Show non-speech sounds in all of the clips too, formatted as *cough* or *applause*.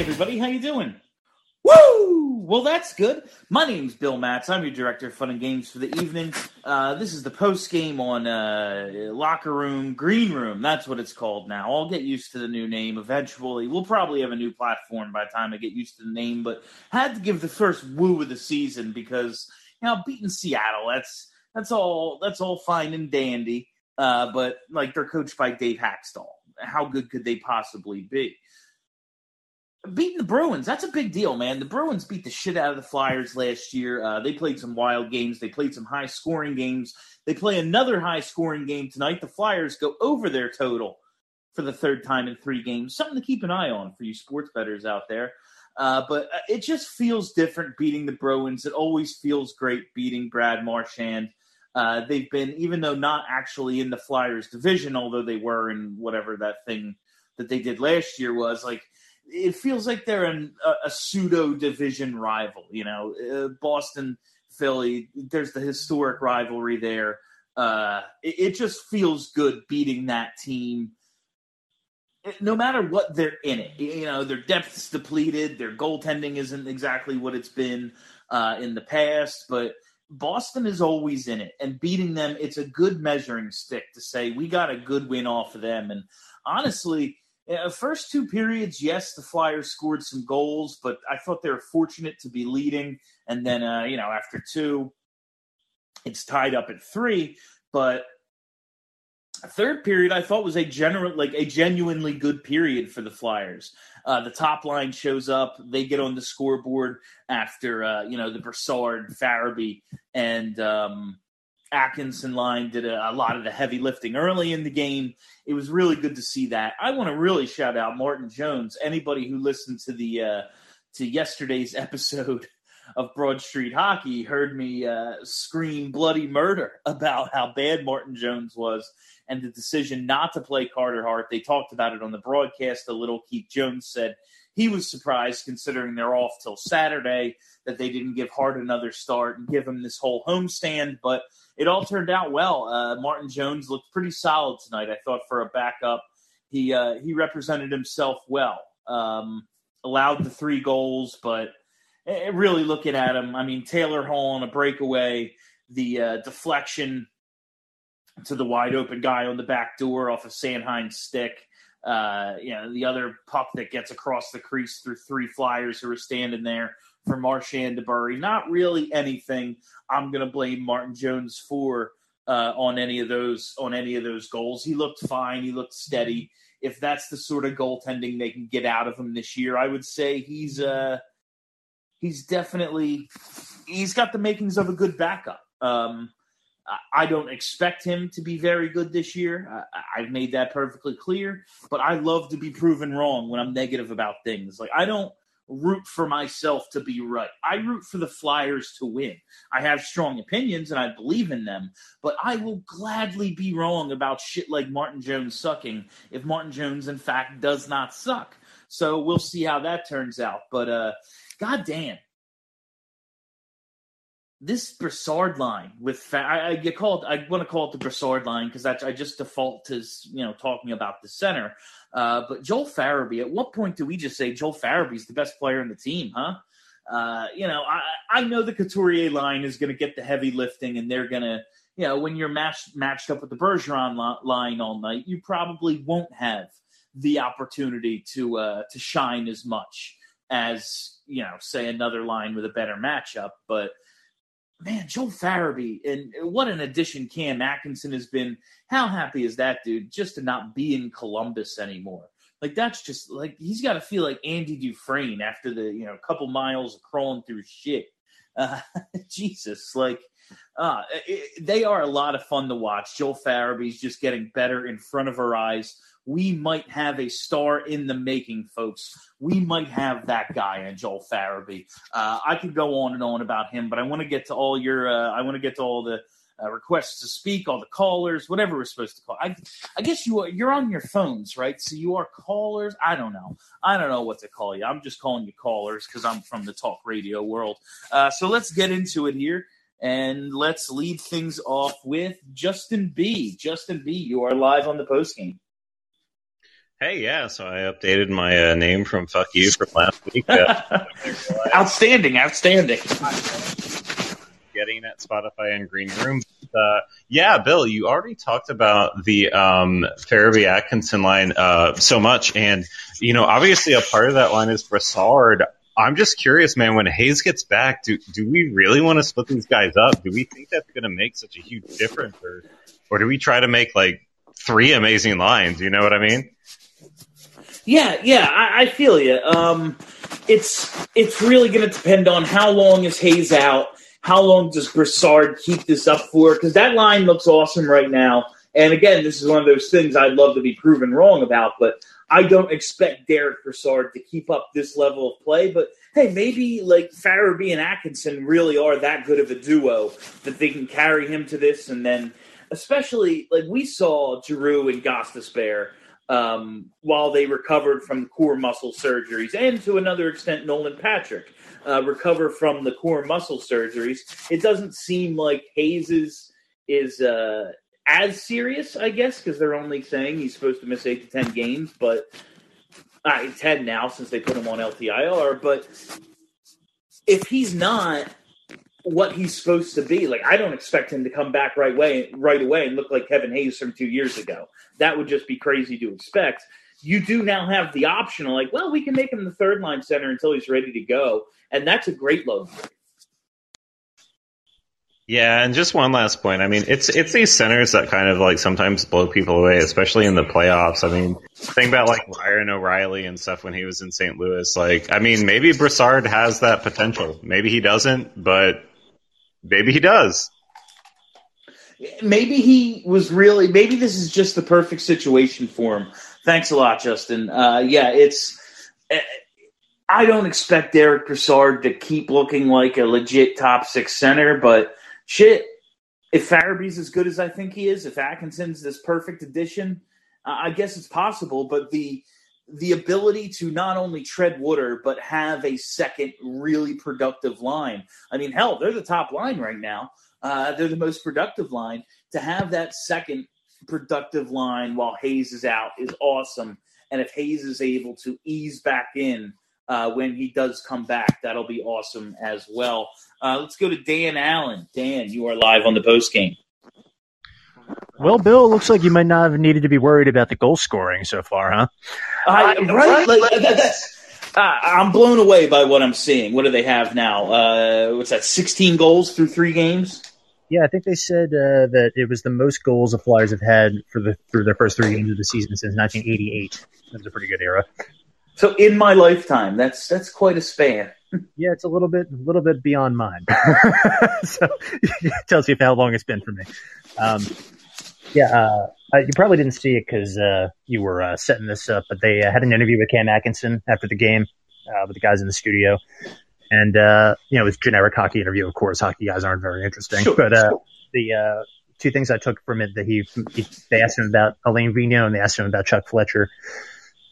Everybody, how you doing? Woo! Well, that's good. My name's Bill Matz. I'm your director of fun and games for the evening. Uh, this is the post game on uh, locker room, green room. That's what it's called now. I'll get used to the new name eventually. We'll probably have a new platform by the time I get used to the name. But had to give the first woo of the season because you know beating Seattle. That's that's all. That's all fine and dandy. Uh, but like they're coached by Dave Hakstol. How good could they possibly be? Beating the Bruins, that's a big deal, man. The Bruins beat the shit out of the Flyers last year. Uh, they played some wild games. They played some high scoring games. They play another high scoring game tonight. The Flyers go over their total for the third time in three games. Something to keep an eye on for you sports bettors out there. Uh, but uh, it just feels different beating the Bruins. It always feels great beating Brad Marchand. Uh, they've been, even though not actually in the Flyers division, although they were in whatever that thing that they did last year was, like it feels like they're in a, a pseudo division rival. You know, uh, Boston, Philly. There's the historic rivalry there. Uh, it, it, just feels good beating that team. no matter what they're in it, you know, their depth's depleted. Their goaltending isn't exactly what it's been uh, in the past, but Boston is always in it, and beating them, it's a good measuring stick to say we got a good win off of them. And honestly, yeah, first two periods, yes, the Flyers scored some goals, but I thought they were fortunate to be leading. And then, uh, you know, after two, it's tied up at three. But third period, I thought was a general, like a genuinely good period for the Flyers. Uh, the top line shows up; they get on the scoreboard after, uh, you know, the Brassard, Farabee, and um, Atkinson line did a, a, lot of the heavy lifting early in the game. It was really good to see that. I want to really shout out Martin Jones. Anybody who listened to the uh, to yesterday's *laughs* episode of Broad Street Hockey heard me uh, scream bloody murder about how bad Martin Jones was and the decision not to play Carter Hart. They talked about it on the broadcast a little. Keith Jones said he was surprised considering they're off till Saturday that they didn't give Hart another start and give him this whole homestand, but it all turned out well. Uh, Martin Jones looked pretty solid tonight. I thought for a backup, he uh, he represented himself well. Um, allowed the three goals, but eh, really looking at him, I mean Taylor Hall on a breakaway, the uh, deflection to the wide open guy on the back door off of Sanheim's stick. Uh, you know, the other puck that gets across the crease through three flyers who are standing there for Marchand to bury. Not really anything I'm going to blame Martin Jones for uh, on any of those on any of those goals. He looked fine. He looked steady. If that's the sort of goaltending they can get out of him this year, I would say he's uh he's definitely he's got the makings of a good backup. Um, I don't expect him to be very good this year. I, have made that perfectly clear. But I love to be proven wrong when I'm negative about things. Like I don't root for myself to be right. I root for the Flyers to win. I have strong opinions and I believe in them, but I will gladly be wrong about shit like Martin Jones sucking if Martin Jones in fact does not suck. So we'll see how that turns out. But uh goddamn. This Brassard line with fa- I, I get called I want to call it the Brassard line because that's I just default to you know talking about the center. Uh, but Joel Farabee, at what point do we just say Joel Farabee's the best player in the team, huh? Uh, you know, I, I know the Couturier line is going to get the heavy lifting, and they're going to, you know, when you're matched matched up with the Bergeron line all night, you probably won't have the opportunity to uh, to shine as much as you know, say another line with a better matchup. But man, Joe Farabee, and what an addition Cam Atkinson has been. How happy is that dude just to not be in Columbus anymore? Like that's just like he's got to feel like Andy Dufresne after the you know couple miles of crawling through shit. *laughs* Uh, Jesus, like uh, it, they are a lot of fun to watch. Joel Farabee's just getting better in front of our eyes we might have a star in the making, folks. We might have that guy in Joel Farabee. Uh, I could go on and on about him, but I want to get to all your. Uh, I want to get to all the uh, requests to speak, all the callers, whatever we're supposed to call. I, I guess you are, you're on your phones, right? So you are callers. I don't know. I don't know what to call you. I'm just calling you callers because I'm from the talk radio world. Uh, so let's get into it here. And let's lead things off with Justin B. Justin B, you are live on the post game. Hey, yeah. So I updated my uh, name from "fuck you" from last week. Uh, *laughs* outstanding, outstanding. Getting at Spotify and Green Room. Uh, yeah, Bill, you already talked about the um, Farabee Atkinson line uh, so much, and you know, obviously, a part of that line is Brassard. I'm just curious, man. When Hayes gets back, do do we really want to split these guys up? Do we think that's going to make such a huge difference, or or do we try to make like three amazing lines? You know what I mean? Yeah, yeah, I, I feel you. Um, it's it's really going to depend on how long is Hayes out. How long does Brassard keep this up for? Because that line looks awesome right now. And again, this is one of those things I'd love to be proven wrong about, but I don't expect Derek Brassard to keep up this level of play. But hey, maybe like Farabee and Atkinson really are that good of a duo that they can carry him to this. And then, especially like we saw Giroux and Gostisbehere um, while they recovered from core muscle surgeries, and to another extent, Nolan Patrick uh, recover from the core muscle surgeries. It doesn't seem like Hayes is, uh, as serious, I guess, because they're only saying he's supposed to miss eight to ten games, but uh, ten now since they put him on LTIR. But if he's not what he's supposed to be, like I don't expect him to come back right way right away and look like Kevin Hayes from two years ago. That would just be crazy to expect. You do now have the option of like, well, we can make him the third line center until he's ready to go, and that's a great load. Yeah, and just one last point. I mean, it's it's these centers that kind of like sometimes blow people away, especially in the playoffs. I mean, think about like Ryan O'Reilly and stuff when he was in St. Louis. Like, I mean, maybe Brassard has that potential. Maybe he doesn't, but maybe he does. Maybe he was really. Maybe this is just the perfect situation for him. Thanks a lot, Justin. Uh, yeah, it's. I don't expect Derek Brassard to keep looking like a legit top six center, but shit, if Farabee's as good as I think he is, if Atkinson's this perfect addition, I guess it's possible. But the the ability to not only tread water but have a second really productive line. I mean, hell, they're the top line right now. Uh, they're the most productive line. To have that second productive line while Hayes is out is awesome. And if Hayes is able to ease back in uh, when he does come back, that'll be awesome as well. Uh, let's go to Dan Allen. Dan, you are live on the post game. Well, Bill, it looks like you might not have needed to be worried about the goal scoring so far, huh? Uh, right? Like, uh, I'm blown away by what I'm seeing. What do they have now? Uh, what's that? 16 goals through three games. Yeah, I think they said uh, that it was the most goals the Flyers have had for the through their first three games of the season since 1988. That was a pretty good era. So in my lifetime, that's that's quite a span. *laughs* yeah, it's a little bit a little bit beyond mine. *laughs* so *laughs* it tells you how long it's been for me. Um, yeah, uh, you probably didn't see it because uh, you were uh, setting this up, but they uh, had an interview with Cam Atkinson after the game uh, with the guys in the studio, and uh, you know, it was generic hockey interview. Of course, hockey guys aren't very interesting, sure, but sure. the two things I took from it that he, he, they asked him about Alain Vigneault and they asked him about Chuck Fletcher.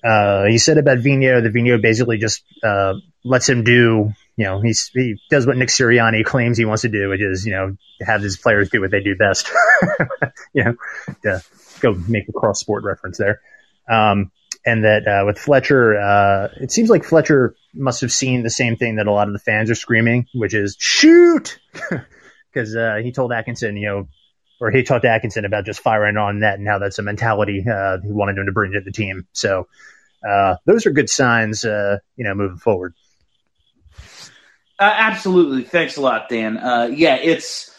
Uh, he said about Vigneault that Vigneault basically just uh, lets him do, you know, he's, he does what Nick Sirianni claims he wants to do, which is, you know, have his players do what they do best. *laughs* you know, to go make a cross sport reference there. Um, and that uh, with Fletcher, uh, it seems like Fletcher must have seen the same thing that a lot of the fans are screaming, which is shoot, *laughs* because uh, he told Atkinson, you know, or he talked to Atkinson about just firing on net and how that's a mentality uh, he wanted him to bring to the team. So uh, those are good signs, uh, you know, moving forward. Uh, absolutely. Thanks a lot, Dan. Uh, yeah, it's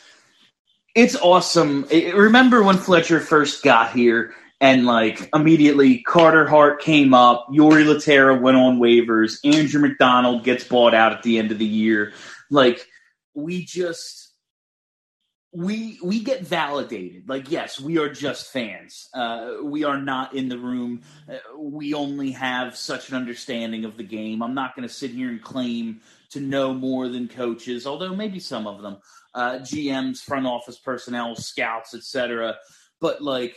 it's awesome. It, remember when Fletcher first got here and like immediately Carter Hart came up, Jori Lehtera went on waivers, Andrew MacDonald gets bought out at the end of the year. Like we just we we get validated. Like yes we are just fans. Uh, we are not in the room. Uh, we only have such an understanding of the game. I'm not going to sit here and claim to know more than coaches although maybe some of them. Uh, gms front office personnel scouts etc but like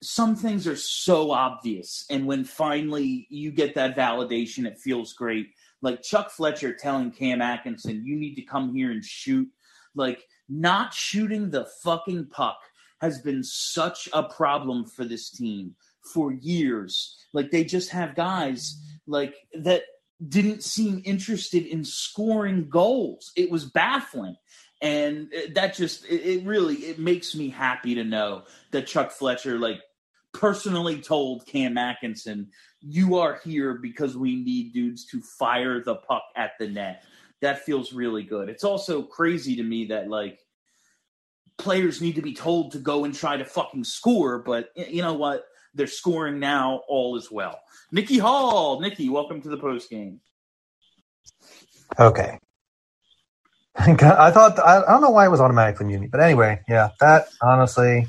some things are so obvious and when finally you get that validation it feels great. Like chuck fletcher telling cam atkinson you need to come here and shoot. Like not shooting the fucking puck has been such a problem for this team for years. Like they just have guys like that didn't seem interested in scoring goals. It was baffling. And that just it, really it makes me happy to know that Chuck Fletcher like personally told Cam Atkinson, "You are here because we need dudes to fire the puck at the net." That feels really good. It's also crazy to me that like players need to be told to go and try to fucking score, but you know what? They're scoring now. All is well. Nikki Hall, Nikki, welcome to the post game. Okay. *laughs* I thought I, don't know why it was automatically muted, but anyway, yeah, that honestly,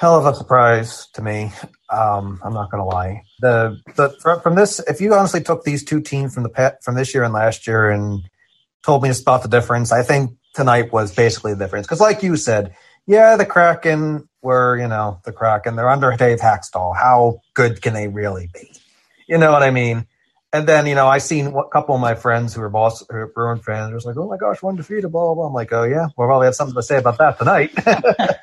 hell of a surprise to me. Um, I'm not gonna lie. The the from this, if you honestly took these two teams from the pet from this year and last year and told me to spot the difference, I think tonight was basically the difference. Because, like you said, yeah, the Kraken were, you know, the Kraken. They're under Dave Hakstol. How good can they really be? You know what I mean? And then, you know, I seen a couple of my friends who are boss who are Bruin fans. Was like, oh my gosh, one defeated, blah, blah, blah. I'm like, oh yeah, we'll probably have something to say about that tonight. *laughs*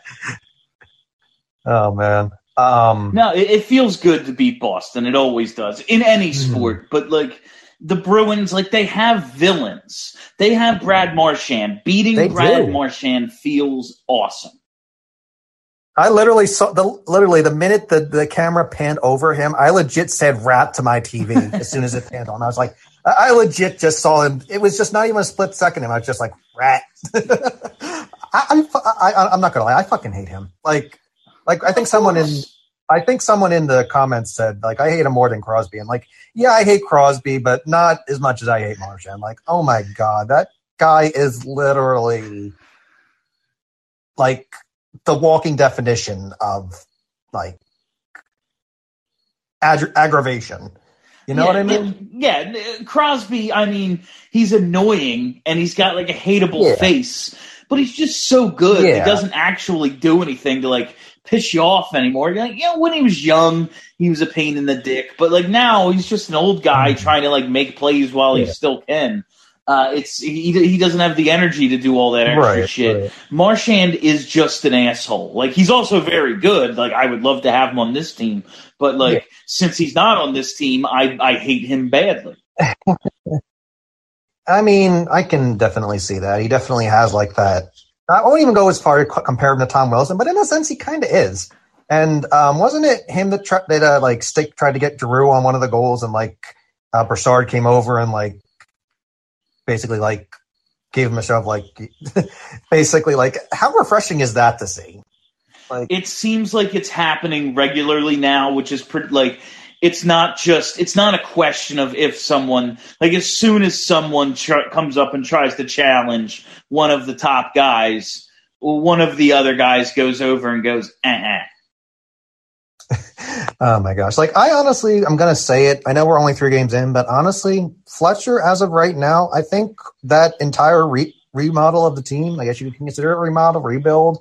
oh man. Um, no, it, it, feels good to beat Boston. It always does in any hmm. sport. Mm. But like the Bruins, like they have villains. They have Brad Marchand. Beating they Brad do. Marchand feels awesome. I literally saw the literally the minute the, the camera panned over him, I legit said rat to my TV *laughs* as soon as it panned on. I was like, I legit just saw him. It was just not even a split second. And I was just like, rat. *laughs* I, I, am not gonna lie. I fucking hate him. Like, like I think someone in, I think someone in the comments said like, I hate him more than Crosby. And like, yeah, I hate Crosby, but not as much as I hate Marchand. Like, oh my god, that guy is literally like the walking definition of like ag- aggravation. You know yeah, what I mean? Yeah, Crosby. I mean, he's annoying and he's got like a hateable yeah. face, but he's just so good. Yeah. He doesn't actually do anything to like piss you off anymore. You're like, you know, when he was young, he was a pain in the dick, but like now he's just an old guy mm-hmm. trying to like make plays while yeah. he still can. Uh, it's he he doesn't have the energy to do all that extra right, shit. Right. Marchand is just an asshole. Like he's also very good. Like I would love to have him on this team, but like yeah. since he's not on this team, I I hate him badly. *laughs* I mean, I can definitely see that. He definitely has like that. I won't even go as far to compare him to Tom Wilson, but in a sense, he kind of is. And um, wasn't it him that, tra- that uh, like stick tried to get Giroux on one of the goals, and like uh, Brassard came over and like basically like gave him a shove like *laughs* basically like how refreshing is that to see like it seems like it's happening regularly now which is pretty like it's not just it's not a question of if someone like as soon as someone tr- comes up and tries to challenge one of the top guys one of the other guys goes over and goes eh, *laughs* oh my gosh. Like I honestly I'm gonna say it. I know we're only three games in, but honestly, Fletcher, as of right now, I think that entire re- remodel of the team, I guess you can consider it remodel, rebuild.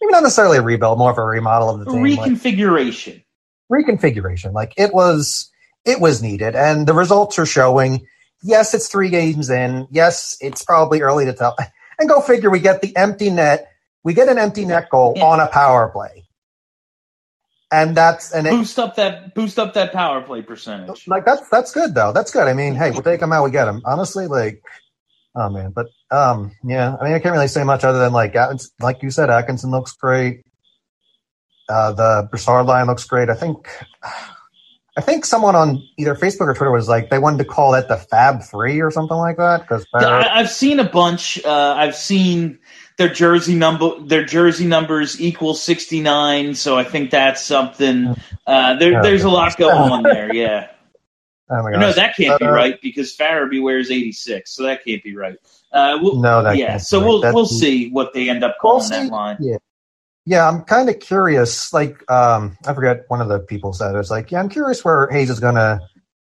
Maybe not necessarily a rebuild, more of a remodel of the team. Reconfiguration. Like, reconfiguration. Like it was it was needed and the results are showing. Yes, it's three games in. Yes, it's probably early to tell. *laughs* And go figure we get the empty net. We get an empty net goal yeah. on a power play and that's and boost it, up that boost up that power play percentage. Like that's that's good though. That's good. I mean, hey, we'll take them out. We get them. Honestly, like, oh man, but um, yeah. I mean, I can't really say much other than like, like you said, Atkinson looks great. Uh, the Brassard line looks great. I think, I think someone on either Facebook or Twitter was like they wanted to call it the Fab Three or something like that. Because I've seen a bunch. Uh, I've seen their jersey number their jersey numbers equal 69 so i think that's something uh, there, there's a lot going on there yeah *laughs* oh my gosh. no that can't be uh, right because Farabee wears 86 so that can't be right uh, we'll, no that yeah so we'll right. we'll see what they end up calling we'll that line yeah yeah i'm kind of curious like um, i forget one of the people said it was like yeah i'm curious where hayes is gonna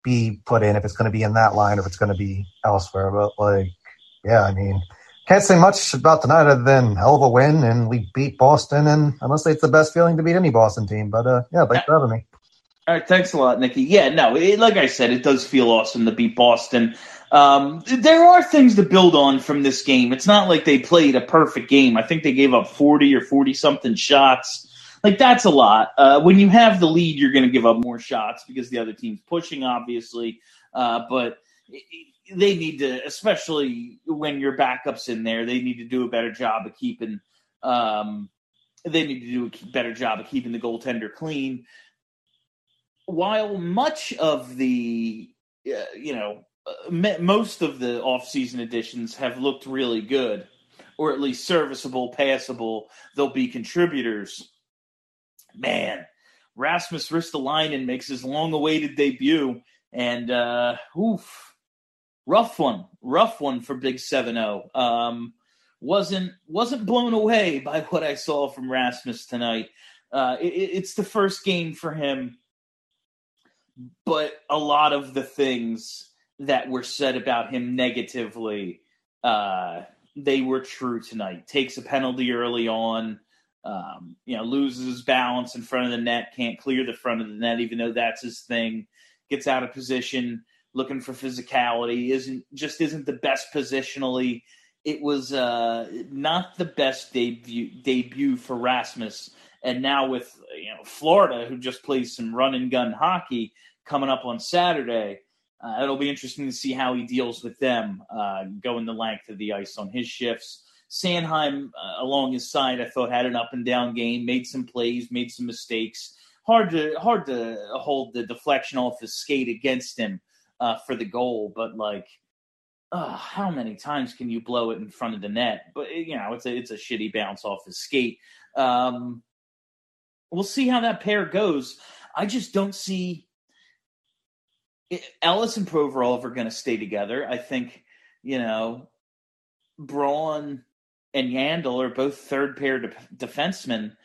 be put in if it's going to be in that line or if it's going to be elsewhere but like yeah i mean can't say much about tonight other than hell of a win, and we beat Boston. And honestly, it's the best feeling to beat any Boston team. But uh, yeah, thanks for having me. All right, thanks a lot, Nikki. Yeah, no, it, like I said, it does feel awesome to beat Boston. Um, there are things to build on from this game. It's not like they played a perfect game. I think they gave up forty or forty something shots. Like that's a lot. Uh, when you have the lead, you're going to give up more shots because the other team's pushing, obviously. Uh, but they need to, especially when your backups in there, they need to do a better job of keeping. Um, they need to do a better job of keeping the goaltender clean. While much of the, uh, you know, uh, most of the offseason additions have looked really good, or at least serviceable, passable, they'll be contributors. Man, Rasmus Ristolainen makes his long-awaited debut, and uh, oof, rough one, rough one for Big Seven Zero. Um, wasn't wasn't blown away by what I saw from Rasmus tonight. Uh, it, it's the first game for him, but a lot of the things that were said about him negatively, uh, they were true tonight. Takes a penalty early on. Um, you know, loses balance in front of the net, can't clear the front of the net, even though that's his thing. Gets out of position, looking for physicality. Isn't just isn't the best positionally it was uh, not the best debut debut for Rasmus. And now with you know Florida, who just plays some run and gun hockey coming up on Saturday, uh, it'll be interesting to see how he deals with them uh, going the length of the ice on his shifts. Sanheim uh, along his side, I thought had an up and down game, made some plays, made some mistakes. Hard to hard to hold the deflection off his skate against him uh, for the goal, but like how many times can you blow it in front of the net? But you know, it's a it's a shitty bounce off his skate. Um, we'll see how that pair goes. I just don't see Ellis and Provorov are going to stay together. I think you know Braun and Yandle are both third pair de- defensemen.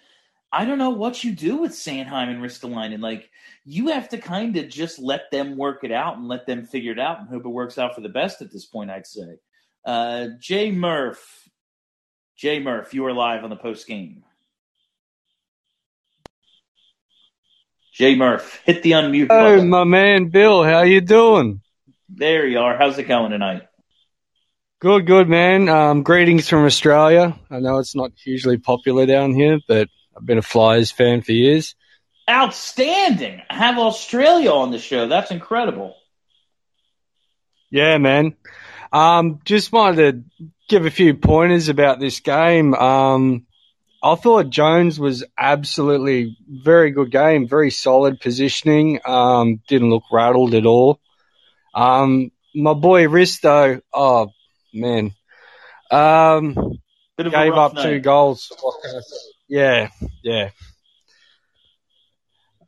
I don't know what you do with Sanheim and Ristolainen. Like you have to kind of just let them work it out and let them figure it out and hope it works out for the best at this point. I'd say. Uh, Jay Murph, Jay Murph, you are live on the post game. Jay Murph, hit the unmute. Hey, button. my man Bill, how you doing? There you are. How's it going tonight? Good, good, man. Um, greetings from Australia. I know it's not hugely popular down here, but I've been a Flyers fan for years. Outstanding. Have Australia on the show. That's incredible. Yeah, man. Um, just wanted to give a few pointers about this game. Um, I thought Jones was absolutely very good game, very solid positioning. Um, didn't look rattled at all. Um, my boy Risto, oh man, um, gave up night. two goals. Yeah, yeah.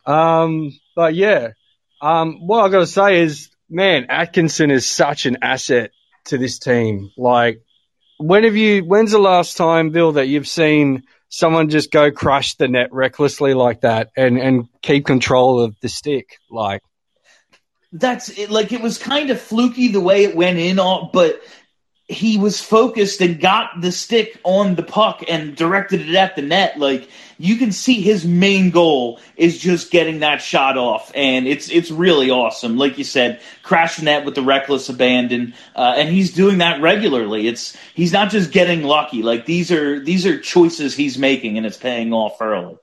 Um, but yeah, um, what I got to say is, man, Atkinson is such an asset to this team. Like, when have you? When's the last time, Bill, that you've seen someone just go crush the net recklessly like that and and keep control of the stick? Like, that's it, like it was kind of fluky the way it went in, all, but he was focused and got the stick on the puck and directed it at the net. Like you can see his main goal is just getting that shot off, and it's it's really awesome. Like you said, crash the net with the reckless abandon, uh, and he's doing that regularly. It's he's not just getting lucky. Like these are these are choices he's making, and it's paying off early.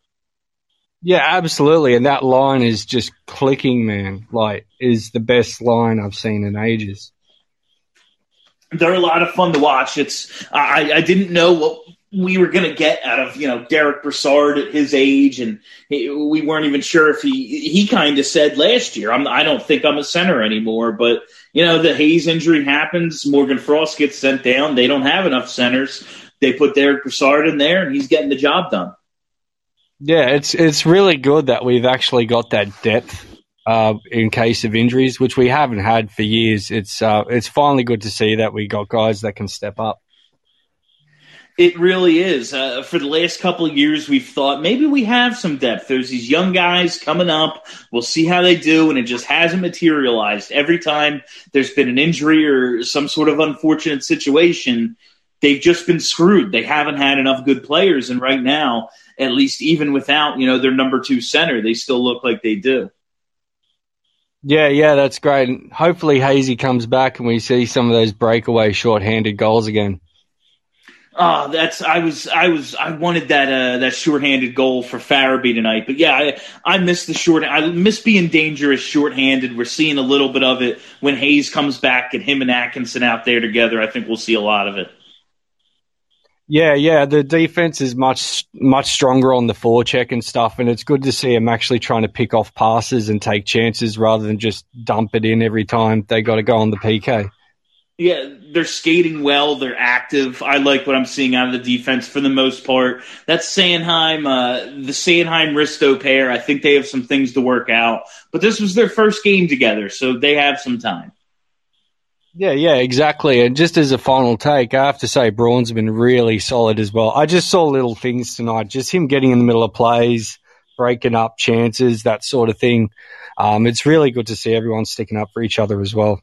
Yeah, absolutely. And that line is just clicking, man. Like, is the best line I've seen in ages they're a lot of fun to watch. It's I, I didn't know what we were going to get out of you know Derek Brassard at his age, and he, we weren't even sure if he he kind of said last year, I'm, I don't think I'm a center anymore. But you know the Hayes injury happens, Morgan Frost gets sent down. They don't have enough centers. They put Derek Brassard in there, and he's getting the job done. Yeah, it's it's really good that we've actually got that depth uh, in case of injuries, which we haven't had for years. It's uh, it's finally good to see that we got guys that can step up. It really is. Uh, for the last couple of years, we've thought maybe we have some depth. There's these young guys coming up. We'll see how they do, and it just hasn't materialized. Every time there's been an injury or some sort of unfortunate situation, they've just been screwed. They haven't had enough good players, and right now, at least even without you know their number two center, they still look like they do. Yeah, yeah, that's great. And hopefully Hazy comes back and we see some of those breakaway short-handed goals again. Oh, that's I was I was I wanted that uh, that shorthanded goal for Farabee tonight, but yeah, I I miss the short. I miss being dangerous shorthanded. We're seeing a little bit of it when Hayes comes back and him and Atkinson out there together. I think we'll see a lot of it. Yeah, yeah, the defense is much much stronger on the forecheck and stuff, and it's good to see them actually trying to pick off passes and take chances rather than just dump it in every time they got to go on the PK. Yeah, they're skating well. They're active. I like what I'm seeing out of the defense for the most part. That's Sanheim, uh, the Sanheim Risto pair. I think they have some things to work out. But this was their first game together, so they have some time. Yeah, yeah, exactly. And just as a final take, I have to say Braun's been really solid as well. I just saw little things tonight, just him getting in the middle of plays, breaking up chances, that sort of thing. Um, it's really good to see everyone sticking up for each other as well.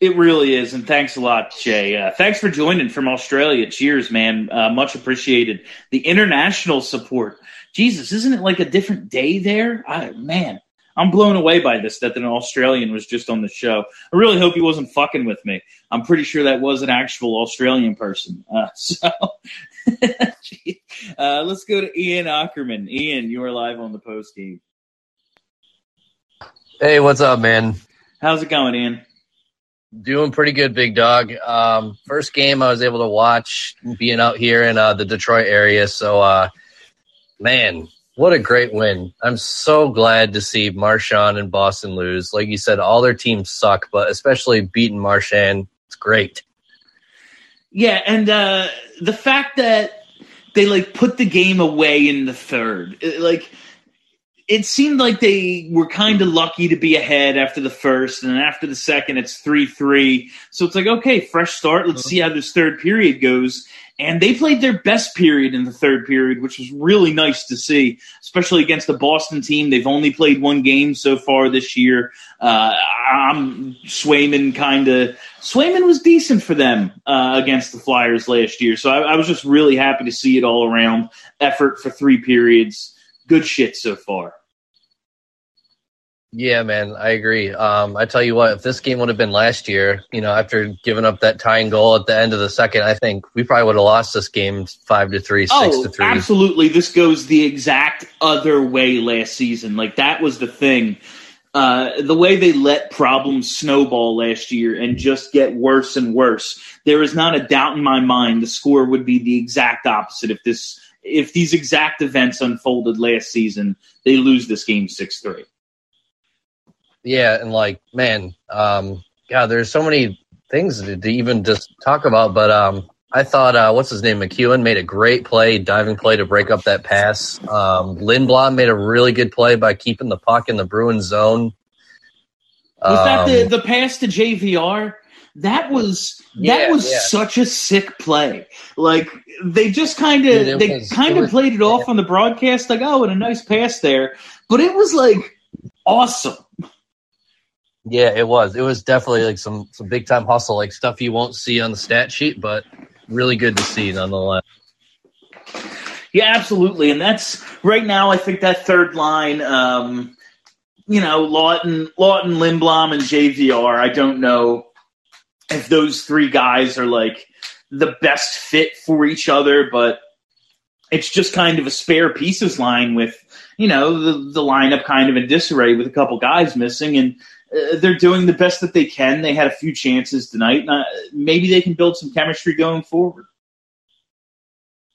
It really is, and thanks a lot, Jay. Uh, thanks for joining from Australia. Cheers, man. Uh, much appreciated. The international support. Jesus, isn't it like a different day there? I, man, I'm blown away by this that an Australian was just on the show. I really hope he wasn't fucking with me. I'm pretty sure that was an actual Australian person. Uh, *laughs* so *laughs* uh, let's go to Ian Ackerman. Ian, you are live on the post game. Hey, what's up, man? How's it going, Ian? Doing pretty good, big dog. Um, first game I was able to watch being out here in uh, the Detroit area. So, uh, man, what a great win. I'm so glad to see Marchand and Boston lose. Like you said, all their teams suck, but especially beating Marchand, it's great. Yeah, and uh, the fact that they like put the game away in the third, like it seemed like they were kind of lucky to be ahead after the first, and then after the second, it's three three. So it's like, okay, fresh start. Let's see how this third period goes. And they played their best period in the third period, which was really nice to see, especially against the Boston team. They've only played one game so far this year. Uh, I'm Swayman kind of Swayman was decent for them uh, against the Flyers last year, so I, I was just really happy to see it all around effort for three periods. Good shit so far. Yeah, man, I agree. Um, I tell you what, if this game would have been last year, you know, after giving up that tying goal at the end of the second, I think we probably would have lost this game five to three, six oh, to three. Absolutely, this goes the exact other way last season. Like that was the thing. Uh, the way they let problems snowball last year and just get worse and worse. There is not a doubt in my mind the score would be the exact opposite if this if these exact events unfolded last season. They lose this game six three. Yeah, and like, man, um, God, there's so many things to, to even just talk about. But um, I thought, uh, what's his name, McEwen made a great play, diving play to break up that pass. Um, Lindblom made a really good play by keeping the puck in the Bruins zone. Was that the Um, the pass to JVR? That was that Yeah, was yeah. such a sick play. Like they just kind of they kind of played it off on the broadcast like oh and a nice pass there, but it was like awesome. Yeah, it was. It was definitely like some some big time hustle, like stuff you won't see on the stat sheet, but really good to see nonetheless. Yeah, absolutely, and that's right now. I think that third line, um, you know, Laughton, Laughton, Lindblom, and JVR. I don't know if those three guys are like the best fit for each other, but it's just kind of a spare pieces line with you know the the lineup kind of in disarray with a couple guys missing, and uh, they're doing the best that they can. They had a few chances tonight. and, uh, maybe they can build some chemistry going forward.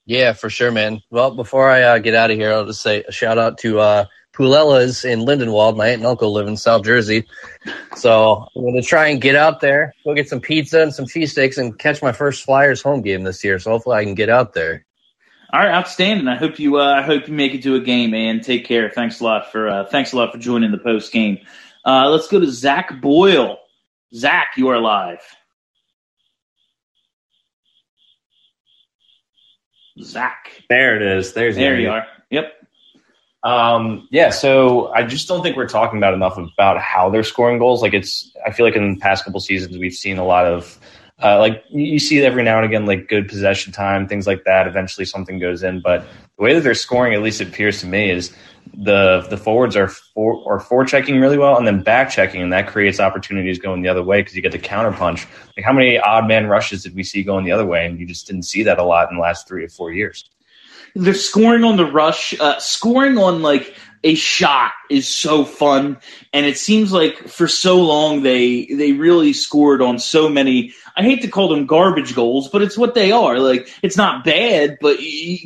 Yeah, for sure, man. Well, before I uh, get out of here, I'll just say a shout out to uh, Pulella's in Lindenwold. My aunt and uncle live in South Jersey, so I'm going to try and get out there, go get some pizza and some cheesesteaks, and catch my first Flyers home game this year. So hopefully, I can get out there. All right, outstanding. I hope you. Uh, I hope you make it to a game, man. Take care. Thanks a lot for. Uh, thanks a lot for joining the post game. Uh, let's go to Zach Boyle. Zach, you are live. Zach, There it is. There's there you are. Yep. Um, yeah, so I just don't think we're talking about enough about how they're scoring goals. Like it's, I feel like in the past couple seasons we've seen a lot of Uh, like you see every now and again, like good possession time, things like that. Eventually, something goes in. But the way that they're scoring, at least it appears to me, is the the forwards are for are for checking really well, and then back checking, and that creates opportunities going the other way because you get the counter punch. Like how many odd man rushes did we see going the other way, and you just didn't see that a lot in the last three or four years. They're scoring on the rush, uh, scoring on like a shot is so fun, and it seems like for so long they they really scored on so many. I hate to call them garbage goals, but it's what they are. Like it's not bad, but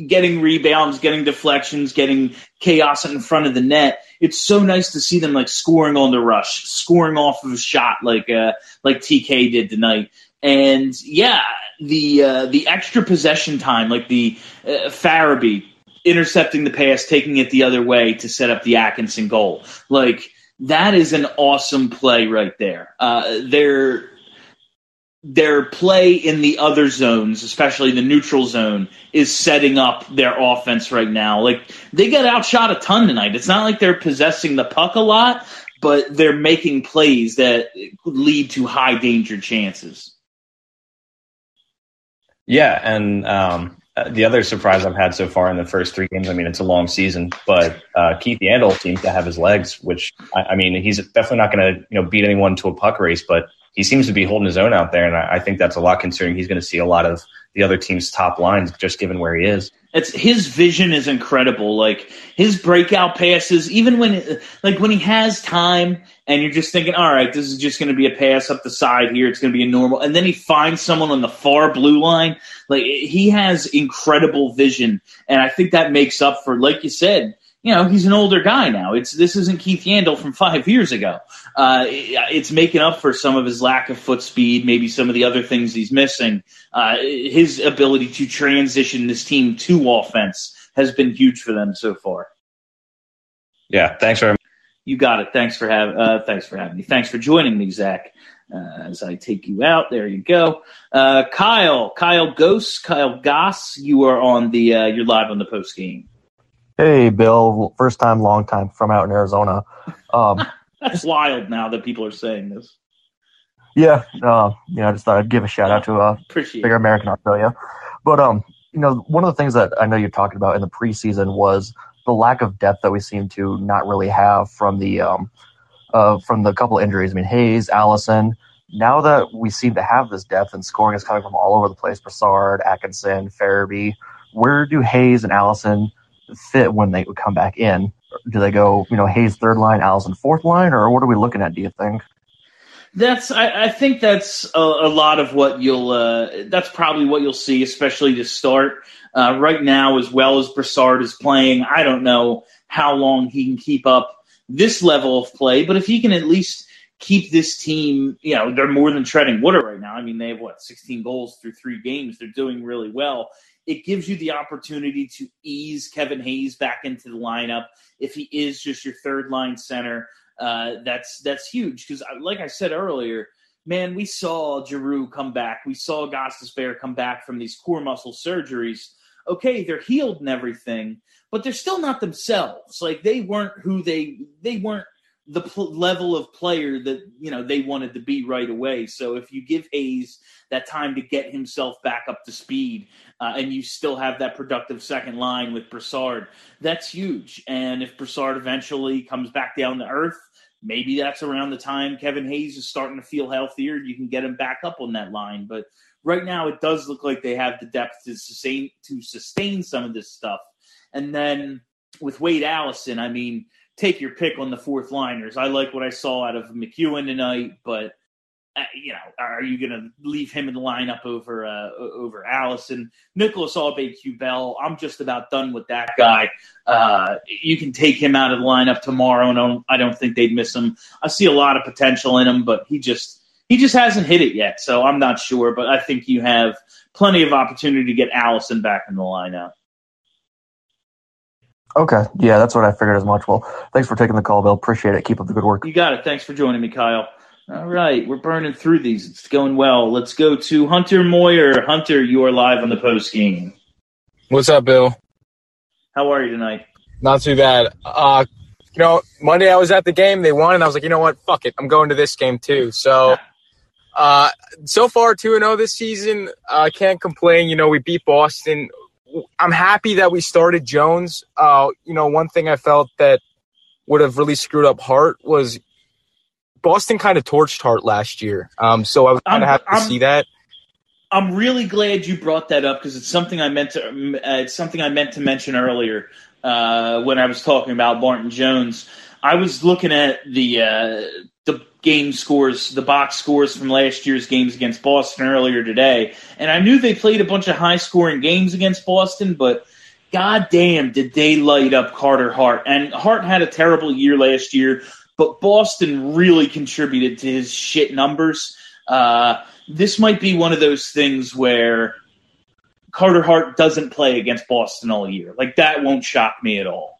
getting rebounds, getting deflections, getting chaos in front of the net. It's so nice to see them like scoring on the rush, scoring off of a shot like uh, like TK did tonight. And yeah, the uh, the extra possession time, like the uh, Farabee intercepting the pass, taking it the other way to set up the Atkinson goal. Like that is an awesome play right there. Uh, their their play in the other zones, especially the neutral zone, is setting up their offense right now. Like they got outshot a ton tonight. It's not like they're possessing the puck a lot, but they're making plays that lead to high danger chances. Yeah, and um, the other surprise I've had so far in the first three games. I mean, it's a long season, but uh, Keith Yandle seems to have his legs. Which I, I mean, he's definitely not going to you know beat anyone to a puck race, but he seems to be holding his own out there, and I, I think that's a lot considering he's going to see a lot of the other team's top lines just given where he is. It's his vision is incredible. Like his breakout passes, even when like when he has time, and you're just thinking, all right, this is just going to be a pass up the side here. It's going to be a normal, and then he finds someone on the far blue line. Like he has incredible vision, and I think that makes up for, like you said, you know, he's an older guy now. It's this isn't Keith Yandle from five years ago. Uh, it's making up for some of his lack of foot speed, maybe some of the other things he's missing. Uh, his ability to transition this team to offense has been huge for them so far. Yeah, thanks very much. You got it. Thanks for having. Uh, thanks for having me. Thanks for joining me, Zach. Uh, as I take you out, there you go. Uh, Kyle, Kyle Ghost, Kyle Goss, you are on the. Uh, you're live on the post game. Hey, Bill. First time, long time from out in Arizona. Um, *laughs* That's wild. Now that people are saying this, yeah, uh, you know, I just thought I'd give a shout out to uh, appreciate. bigger. American Australia. But um, you know, one of the things that I know you talked about in the preseason was the lack of depth that we seem to not really have from the um, uh, from the couple injuries. I mean, Hayes, Allison. Now that we seem to have this depth and scoring is coming from all over the place, Brassard, Atkinson, Farabee, where do Hayes and Allison fit when they would come back in? Do they go, you know, Hayes third line, Allison fourth line, or what are we looking at? Do you think? That's I, I think that's a, a lot of what you'll. Uh, that's probably what you'll see, especially to start. Uh, right now, as well as Brassard is playing, I don't know how long he can keep up this level of play, but if he can at least keep this team, you know, they're more than treading water right now. I mean, they have what 16 goals through three games. They're doing really well. It gives you the opportunity to ease Kevin Hayes back into the lineup if he is just your third line center. Uh, that's that's huge because, like I said earlier, man, we saw Giroux come back. We saw Gostisbehere come back from these core muscle surgeries. Okay, they're healed and everything, but they're still not themselves. Like they weren't who they they weren't the pl- level of player that you know they wanted to be right away. So if you give Hayes that time to get himself back up to speed, uh, and you still have that productive second line with Brassard, that's huge. And if Brassard eventually comes back down to earth, maybe that's around the time Kevin Hayes is starting to feel healthier. And you can get him back up on that line, but right now it does look like they have the depth to sustain to sustain some of this stuff. And then with Wade Allison, I mean take your pick on the fourth liners. I like what I saw out of McEwen tonight, but uh, you know, are you going to leave him in the lineup over uh, over Allison, Nicholas Aube Bell? I'm just about done with that guy. Uh, you can take him out of the lineup tomorrow, and I don't, I don't think they'd miss him. I see a lot of potential in him, but he just he just hasn't hit it yet, so I'm not sure. But I think you have plenty of opportunity to get Allison back in the lineup. Okay, yeah, that's what I figured as much. Well, thanks for taking the call, Bill. Appreciate it. Keep up the good work. You got it. Thanks for joining me, Kyle. All right, we're burning through these. It's going well. Let's go to Hunter Moyer. Hunter, you are live on the post game. What's up, Bill? How are you tonight? Not too bad. Uh, you know, Monday I was at the game. They won, and I was like, you know what? Fuck it. I'm going to this game too. So, Uh, so far, 2 and 0 this season. I uh, can't complain. You know, we beat Boston. I'm happy that we started Jones. Uh, you know, one thing I felt that would have really screwed up Hart was Boston kind of torched Hart last year. Um, so I was kind of happy to I'm, see that. I'm really glad you brought that up because it's something I meant to. Uh, it's something I meant to mention earlier uh, when I was talking about Martin Jones. I was looking at the uh, the game scores, the box scores from last year's games against Boston earlier today, and I knew they played a bunch of high scoring games against Boston, but god damn, did they light up Carter Hart? And Hart had a terrible year last year, but Boston really contributed to his shit numbers. Uh, this might be one of those things where Carter Hart doesn't play against Boston all year. Like that won't shock me at all.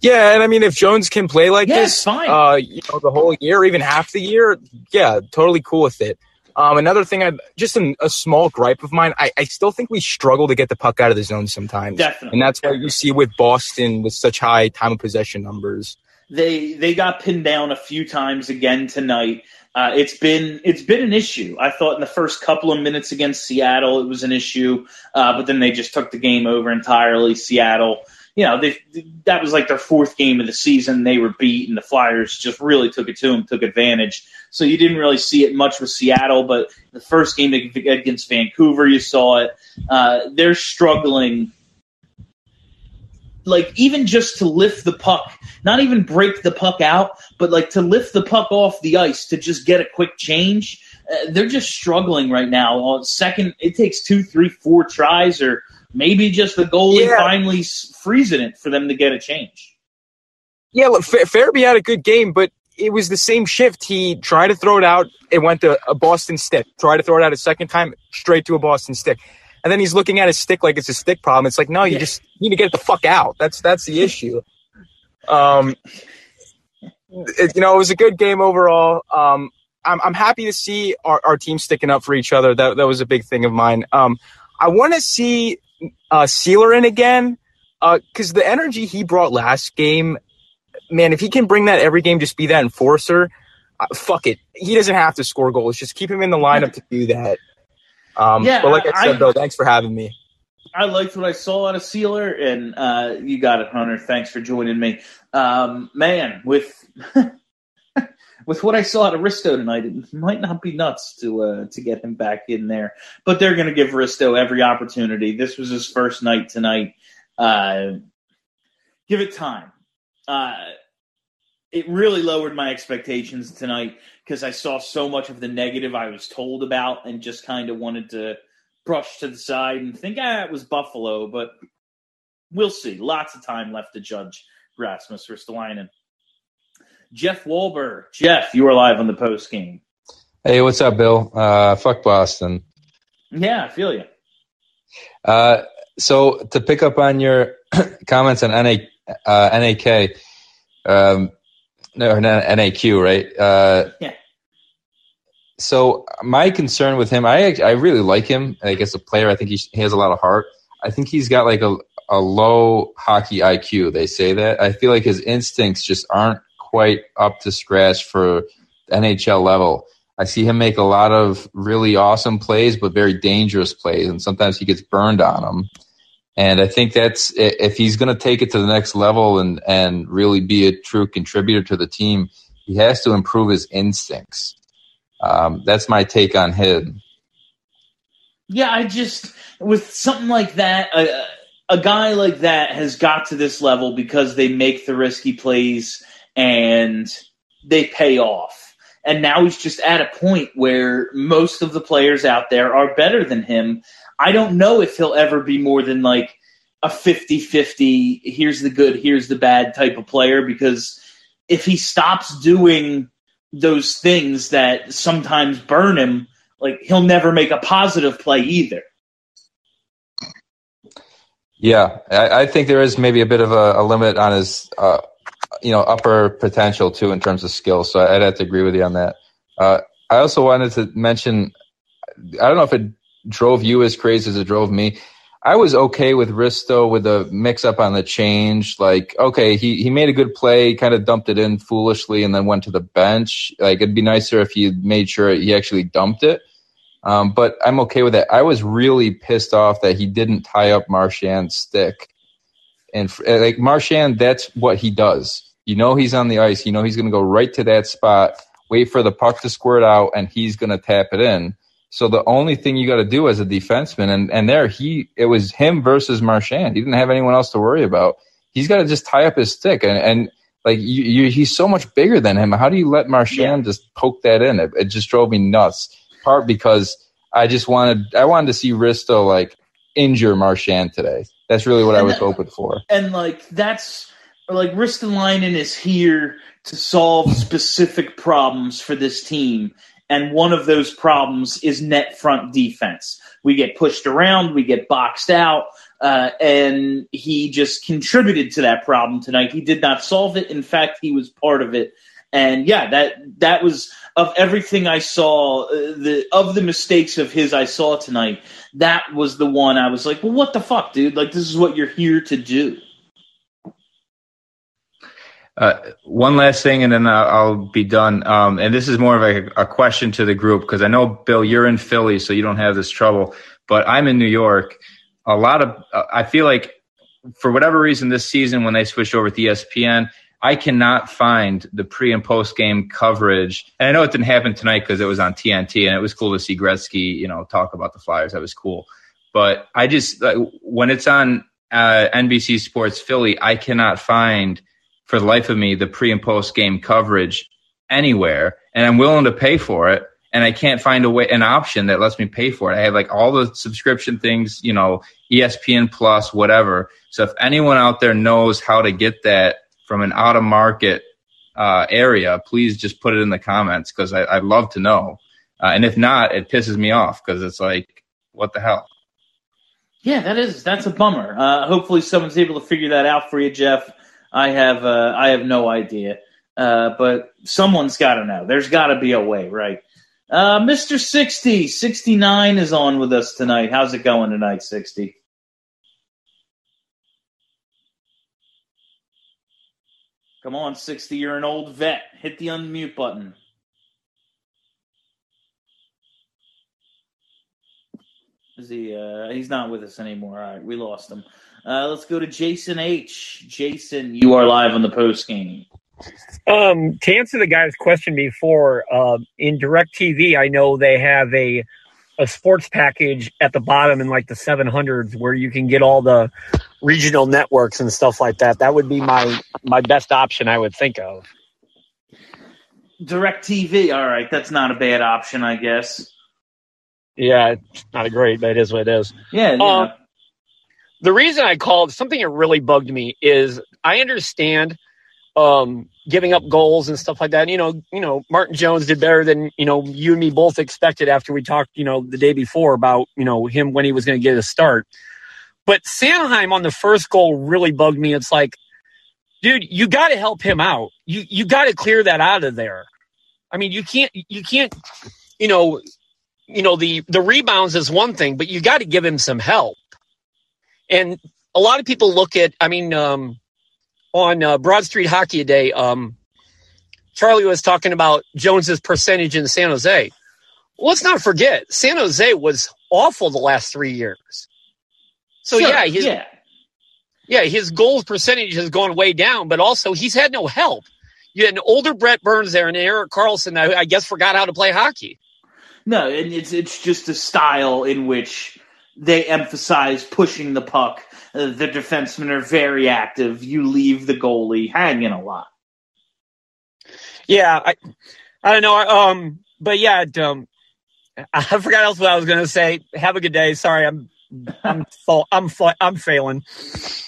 Yeah, and I mean, if Jones can play like yeah, this, fine. Uh, you know, the whole year, even half the year, yeah, totally cool with it. Um, another thing, I just an, a small gripe of mine. I, I still think we struggle to get the puck out of the zone sometimes, definitely, and that's why you see with Boston with such high time of possession numbers. They they got pinned down a few times again tonight. Uh, it's been it's been an issue. I thought in the first couple of minutes against Seattle it was an issue, uh, but then they just took the game over entirely. Seattle, you know, they, that was like their fourth game of the season. They were beat, and the Flyers just really took it to them, took advantage. So you didn't really see it much with Seattle, but the first game against Vancouver, you saw it. Uh, they're struggling like even just to lift the puck, not even break the puck out, but like to lift the puck off the ice to just get a quick change. Uh, they're just struggling right now. On second, it takes two, three, four tries, or maybe just the goalie yeah. finally freezing it for them to get a change. Yeah, look, Farabee had a good game, but it was the same shift. He tried to throw it out, it went to a Boston stick. Tried to throw it out a second time, straight to a Boston stick and then he's looking at his stick like it's a stick problem. It's like, no, you yeah. just need to get it the fuck out. That's that's the issue. *laughs* Um, it, you know, it was a good game overall. Um, I'm I'm happy to see our, our team sticking up for each other. That that was a big thing of mine. Um, I want to see uh, Seeler in again because uh, the energy he brought last game, man, if he can bring that every game, just be that enforcer. Uh, fuck it. He doesn't have to score goals. Just keep him in the lineup to do that. Um, yeah, but like I said, I, though, thanks for having me. I liked what I saw out of Seeler, and uh, you got it, Hunter. Thanks for joining me. Um, man, with *laughs* with what I saw out of Risto tonight, it might not be nuts to uh, to get him back in there, but they're going to give Risto every opportunity. This was his first night tonight. Uh, give it time. Uh, it really lowered my expectations tonight because I saw so much of the negative I was told about and just kind of wanted to brush to the side and think, ah, it was Buffalo, but we'll see. Lots of time left to judge Rasmus Ristolainen. Jeff Walber. Jeff, you are live on the post game. Hey, what's up, Bill? Uh, fuck Boston. Yeah, I feel you. Uh, so to pick up on your *coughs* comments on NA, uh, NAK, um, no, NAQ, right? Uh, yeah so my concern with him, I I really like him. Like as a player, I think he, he has a lot of heart. I think he's got like a a low hockey IQ. They say that. I feel like his instincts just aren't quite up to scratch for NHL level. I see him make a lot of really awesome plays, but very dangerous plays, and sometimes he gets burned on them. And I think that's if he's going to take it to the next level and and really be a true contributor to the team, he has to improve his instincts. Um, that's my take on him. Yeah, I just with something like that, a, a guy like that has got to this level because they make the risky plays and they pay off. And now he's just at a point where most of the players out there are better than him. I don't know if he'll ever be more than like a 50 50, here's the good, here's the bad type of player because if he stops doing those things that sometimes burn him, like he'll never make a positive play either. Yeah, I, I think there is maybe a bit of a, a limit on his, uh, you know, upper potential too in terms of skill. So I'd have to agree with you on that. Uh, I also wanted to mention, I don't know if it drove you as crazy as it drove me. I was okay with Risto with the mix up on the change. Like, okay, he, he made a good play, kind of dumped it in foolishly, and then went to the bench. Like, it'd be nicer if he made sure he actually dumped it. Um, but I'm okay with that. I was really pissed off that he didn't tie up Marchand's stick. And like Marchand, that's what he does. You know he's on the ice. You know he's going to go right to that spot, wait for the puck to squirt out, and he's going to tap it in. So the only thing you got to do as a defenseman, and and there he, it was him versus Marchand. He didn't have anyone else to worry about. He's got to just tie up his stick, and and like you, you, he's so much bigger than him. How do you let Marchand yeah. just poke that in? It, it just drove me nuts. Part because I just wanted, I wanted to see Risto like injure Marchand today. That's really what and I was that, hoping for. And like that's like Ristolainen is here to solve specific problems for this team and one of those problems is net front defense. We get pushed around, we get boxed out, uh, and he just contributed to that problem tonight. He did not solve it. In fact, he was part of it. And yeah, that that was of everything I saw, uh, the of the mistakes of his I saw tonight. That was the one I was like, well, what the fuck, dude? Like, this is what you're here to do. Uh, one last thing, and then I'll, be done. Um, and this is more of a, a question to the group because I know Bill, you're in Philly, so you don't have this trouble. But I'm in New York. A lot of uh, I feel like for whatever reason this season when they switched over to ESPN, I cannot find the pre and post game coverage. And I know it didn't happen tonight because it was on TNT, and it was cool to see Gretzky, you know, talk about the Flyers. That was cool. But I just like, when it's on uh, NBC Sports Philly, I cannot find for the life of me the pre and post game coverage anywhere, and I'm willing to pay for it. And I can't find a way, an option that lets me pay for it. I have like all the subscription things, you know, ESPN Plus, whatever. So if anyone out there knows how to get that from an out of market uh, area, please just put it in the comments because I'd love to know. Uh, and if not, it pisses me off because it's like, what the hell? Yeah, that is that's a bummer. Uh, hopefully, someone's able to figure that out for you, Jeff. I have uh, I have no idea, uh, but someone's got to know. There's got to be a way, right? Uh, Mr. 60, 69 is on with us tonight. How's it going tonight, 60? Come on, 60. You're an old vet. Hit the unmute button. Is he? Uh, he's not with us anymore. All right, we lost him. Uh, let's go to Jason H. Jason, you are live on the post game. Um, to answer the guy's question before, uh, in DirecTV, I know they have a a sports package at the bottom in like the 700s where you can get all the regional networks and stuff like that. That would be my my best option I would think of. DirecTV, all right, that's not a bad option, I guess. Yeah, it's not a great, but it is what it is. Yeah, yeah. Um, the reason I called something that really bugged me is I understand um, giving up goals and stuff like that. You know, you know, Martin Jones did better than you know you and me both expected after we talked, you know, the day before about you know him when he was going to get a start. But Sanheim on the first goal really bugged me. It's like, dude, you got to help him out. You you got to clear that out of there. I mean, you can't you can't, you know, you know the the rebounds is one thing, but you got to give him some help. And a lot of people look at, I mean, um, on uh, Broad Street Hockey Day, um, Charlie was talking about Jones's percentage in San Jose. Well, let's not forget, San Jose was awful the last three years. So sure, yeah, his, yeah, yeah, his goals percentage has gone way down, but also he's had no help. You had an older Brent Burns there and Erik Karlsson, I, I guess, forgot how to play hockey. No, and it's it's just a style in which they emphasize pushing the puck. Uh, the defensemen are very active. You leave the goalie hanging a lot. Yeah, I, I don't know. Um, but yeah, um, *laughs* I forgot else what I was going to say. Have a good day. Sorry, I'm I'm *laughs* I'm I'm failing.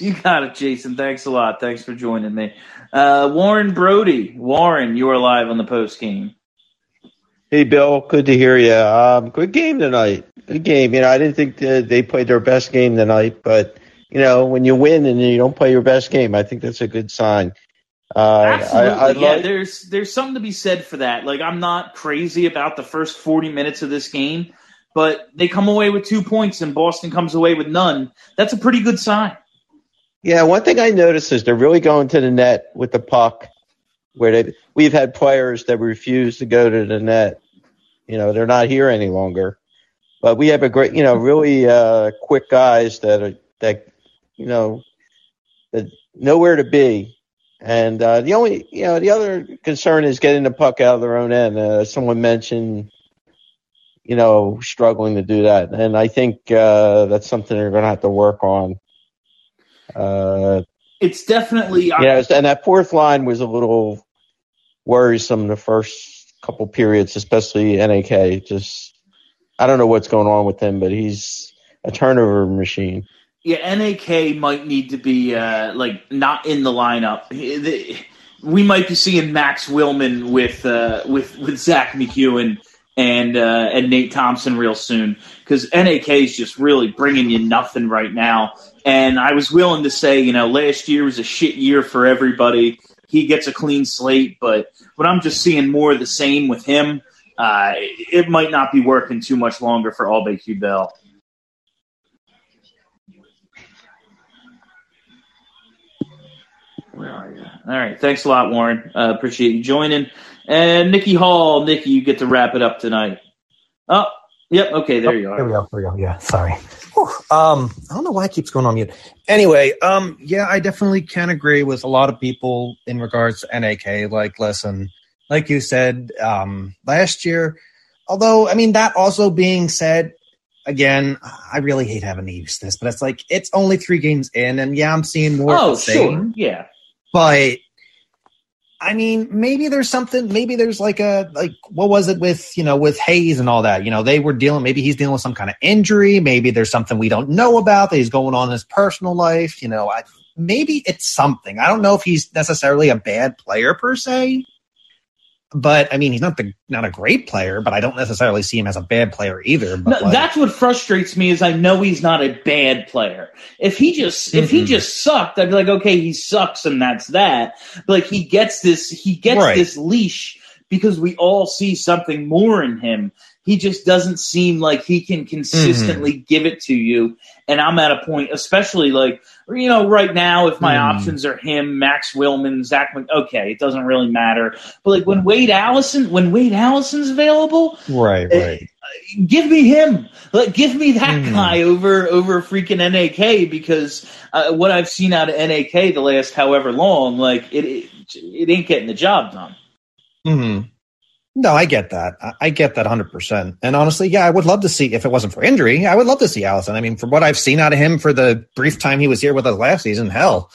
You got it, Jason. Thanks a lot. Thanks for joining me, uh, Warren Brody. Warren, you are live on the post game. Hey, Bill. Good to hear you. Um, good game tonight. Good game. You know, I didn't think they played their best game tonight, but you know, when you win and you don't play your best game, I think that's a good sign. Uh, Absolutely, I, I yeah. Like, there's there's something to be said for that. Like, I'm not crazy about the first 40 minutes of this game, but they come away with two points and Boston comes away with none. That's a pretty good sign. Yeah, one thing I noticed is they're really going to the net with the puck. Where they we've had players that refuse to go to the net. You know, they're not here any longer. But we have a great, you know, really uh, quick guys that are that, you know, that nowhere to be. And uh, the only, you know, the other concern is getting the puck out of their own end. Uh, someone mentioned, you know, struggling to do that, and I think uh, that's something they're going to have to work on. Uh, It's definitely yeah, and that fourth line was a little worrisome the first couple periods, especially NAK. Just I don't know what's going on with him, but he's a turnover machine. Yeah, NAK might need to be uh, like not in the lineup. We might be seeing Max Willman with uh, with with Zack MacEwen and and uh, and Nate Thompson real soon because NAK is just really bringing you nothing right now. And I was willing to say, you know, last year was a shit year for everybody. He gets a clean slate, but when I'm just seeing more of the same with him, uh, it might not be working too much longer for Albe Q. Where are you? All right. Thanks a lot, Warren. Uh, appreciate you joining. And Nikki Hall, Nikki, you get to wrap it up tonight. Oh, yep. Okay, there you Here are. we go. Here we go. Yeah, sorry. Whew. Um, I don't know why it keeps going on mute. Anyway, um, yeah, I definitely can agree with a lot of people in regards to NAK. Like, listen, like you said, um, last year, although, I mean, that also being said, again, I really hate having to use this, but it's like, it's only three games in, and yeah, I'm seeing more Oh, sure. Yeah. But I mean, maybe there's something. Maybe there's like a like what was it with you know with Hayes and all that. You know, they were dealing. Maybe he's dealing with some kind of injury. Maybe there's something we don't know about that he's going on in his personal life. You know, I, maybe it's something. I don't know if he's necessarily a bad player per se. But I mean, he's not the not a great player, but I don't necessarily see him as a bad player either. But No, like- that's what frustrates me is I know he's not a bad player. If he just if he Mhm. just sucked, I'd be like, okay, he sucks and that's that. But like he gets this he gets Right. this leash because we all see something more in him. He just doesn't seem like he can consistently Mm-hmm. give it to you. And I'm at a point, especially like you know, right now, if my Hmm. options are him, Max Willman, Zach, Mc- okay, it doesn't really matter. But like when Wade Allison, when Wade Allison's available, right, right. give me him. Like, give me that Hmm. guy over over freaking NAK because uh, what I've seen out of NAK the last however long, like it it, it ain't getting the job done. hmm No, I get that. I, get that 100%. And honestly, yeah, I would love to see, if it wasn't for injury, I would love to see Allison. I mean, from what I've seen out of him for the brief time he was here with us last season, hell,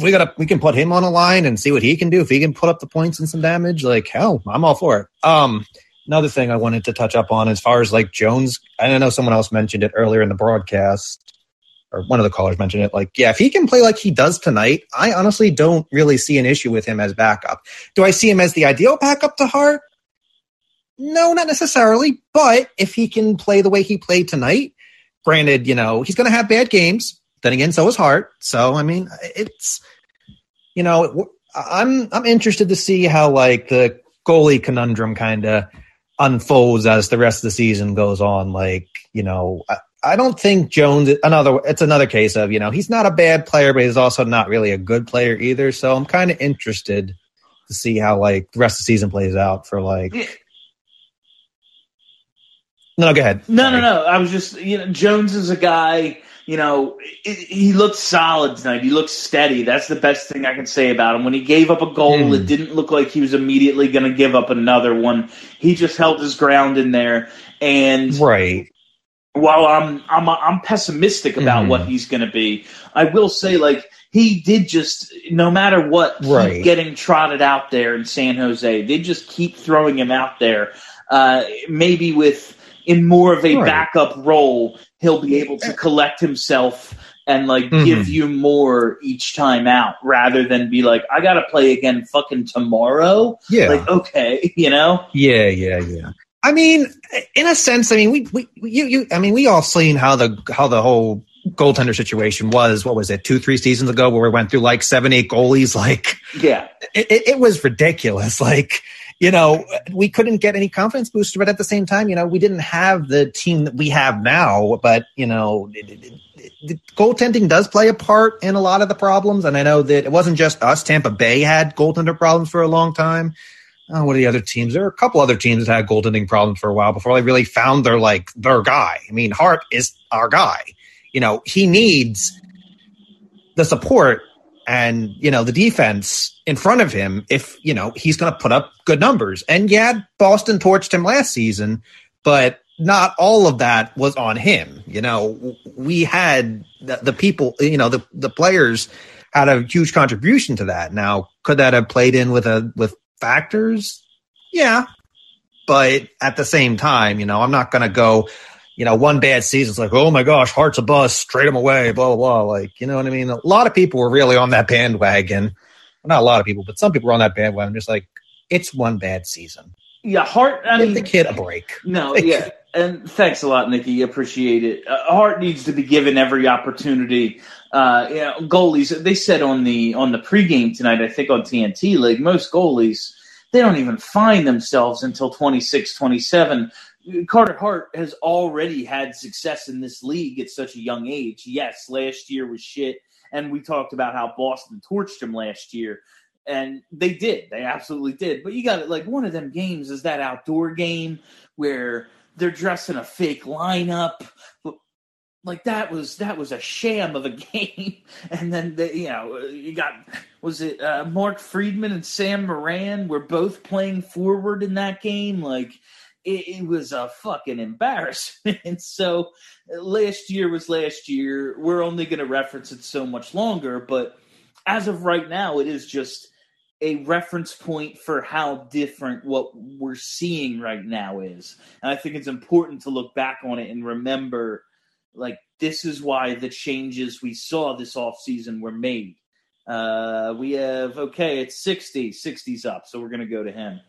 we got to, we can put him on a line and see what he can do. If he can put up the points and some damage, like, hell, I'm all for it. Um, another thing I wanted to touch up on as far as like Jones, I know someone else mentioned it earlier in the broadcast or one of the callers mentioned it. Like, yeah, if he can play like he does tonight, I honestly don't really see an issue with him as backup. Do I see him as the ideal backup to Hart? No, not necessarily. But if he can play the way he played tonight, granted, you know, he's going to have bad games. Then again, so is Hart. So, I mean, it's, you know, I'm, I'm interested to see how like the goalie conundrum kind of unfolds as the rest of the season goes on. Like, you know, I, I don't think Jones, another, it's another case of, you know, he's not a bad player, but he's also not really a good player either. So I'm kind of interested to see how like the rest of the season plays out for like, no, go ahead. No, no, no. I was just, you know, Jones is a guy, you know, he- he looked solid tonight. He looked steady. That's the best thing I can say about him. When he gave up a goal, Hmm. it didn't look like he was immediately going to give up another one. He just held his ground in there. And Right. while I'm I'm I'm pessimistic about Mhm. what he's going to be, I will say like he did just no matter what keep Right. getting trotted out there in San Jose. They just keep throwing him out there. Uh, maybe with in more of a Right. backup role, he'll be able to collect himself and like Mhm. give you more each time out rather than be like I got to play again fucking tomorrow. Yeah. Like okay, *laughs* you know. Yeah, yeah, yeah. I mean, in a sense, I mean, we, we, you, you, I mean, we all seen how the, how the whole goaltender situation was. What was it, two, three seasons ago, where we went through like seven, eight goalies? Like, Yeah. it, it was ridiculous. *laughs* Like, you know, we couldn't get any confidence booster, but at the same time, you know, we didn't have the team that we have now. But you know, it, it, it, goaltending does play a part in a lot of the problems, and I know that it wasn't just us. Tampa Bay had goaltender problems for a long time. Oh, what are the other teams? There are a couple other teams that had goaltending problems for a while before they really found their like their guy. I mean, Hart is our guy. You know, he needs the support and you know the defense in front of him if you know he's going to put up good numbers. And yeah, Boston torched him last season, but not all of that was on him. You know, we had the, the people, you know, the the players had a huge contribution to that. Now, could that have played in with a with factors? Yeah, but at the same time, you know, I'm not going to go you know, one bad season, it's like, oh my gosh, Hart's a bust, trade him away, blah, blah, blah. Like, you know what I mean? A lot of people were really on that bandwagon. Well, not a lot of people, but some people were on that bandwagon. Just like, it's one bad season. Yeah, Hart. I Give mean, the kid a break. No, *laughs* yeah. And thanks a lot, Nikki. Appreciate it. Uh, Hart needs to be given every opportunity. Uh, you know, goalies. They said on the on the pregame tonight, I think on TNT, like most goalies, they don't even find themselves until 26, 27. Carter Hart has already had success in this league at such a young age. Yes, last year was shit, and we talked about how Boston torched him last year, and they did. They absolutely did. But you got it. Like one of them games is that outdoor game where they're dressing a fake lineup. Like that was that was a sham of a *laughs* game, and then the, you know you got was it uh, Mark Friedman and Sam Morin were both playing forward in that game. Like it, it was a fucking embarrassment. *laughs* so last year was last year. We're only going to reference it so much longer, but as of right now, it is just a reference point for how different what we're seeing right now is. And I think it's important to look back on it and remember like this is why the changes we saw this offseason were made. Uh, we have okay, it's 60, 60's up, so we're gonna go to him.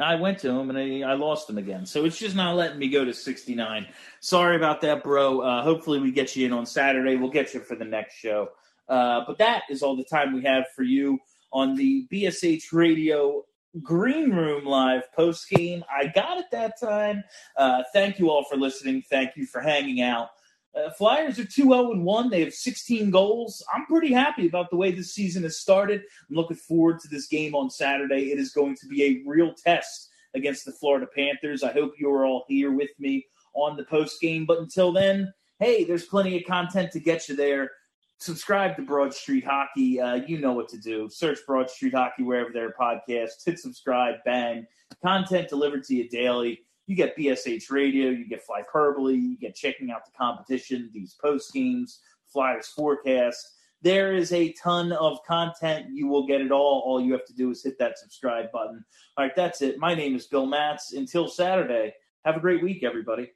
I went to him and I, I, lost him again. So it's just not letting me go to 69. Sorry about that, bro. Uh, hopefully, we get you in on Saturday. We'll get you for the next show. Uh, but that is all the time we have for you on the BSH Radio Green Room Live post game. I got it that time. Uh, thank you all for listening. Thank you for hanging out. Uh, Flyers are 2 0 1. They have 16 goals. I'm pretty happy about the way this season has started. I'm looking forward to this game on Saturday. It is going to be a real test against the Florida Panthers. I hope you're all here with me on the post game. But until then, hey, there's plenty of content to get you there. Subscribe to Broad Street Hockey. Uh, you know what to do. Search Broad Street Hockey wherever there are podcasts. Hit subscribe, bang. Content delivered to you daily you get BSH radio, you get Flyperbole, you get checking out the competition, these post games, Flyers forecast. There is a ton of content. You will get it all. All you have to do is hit that subscribe button. All right, that's it. My name is Bill Matz. Until Saturday, have a great week, everybody.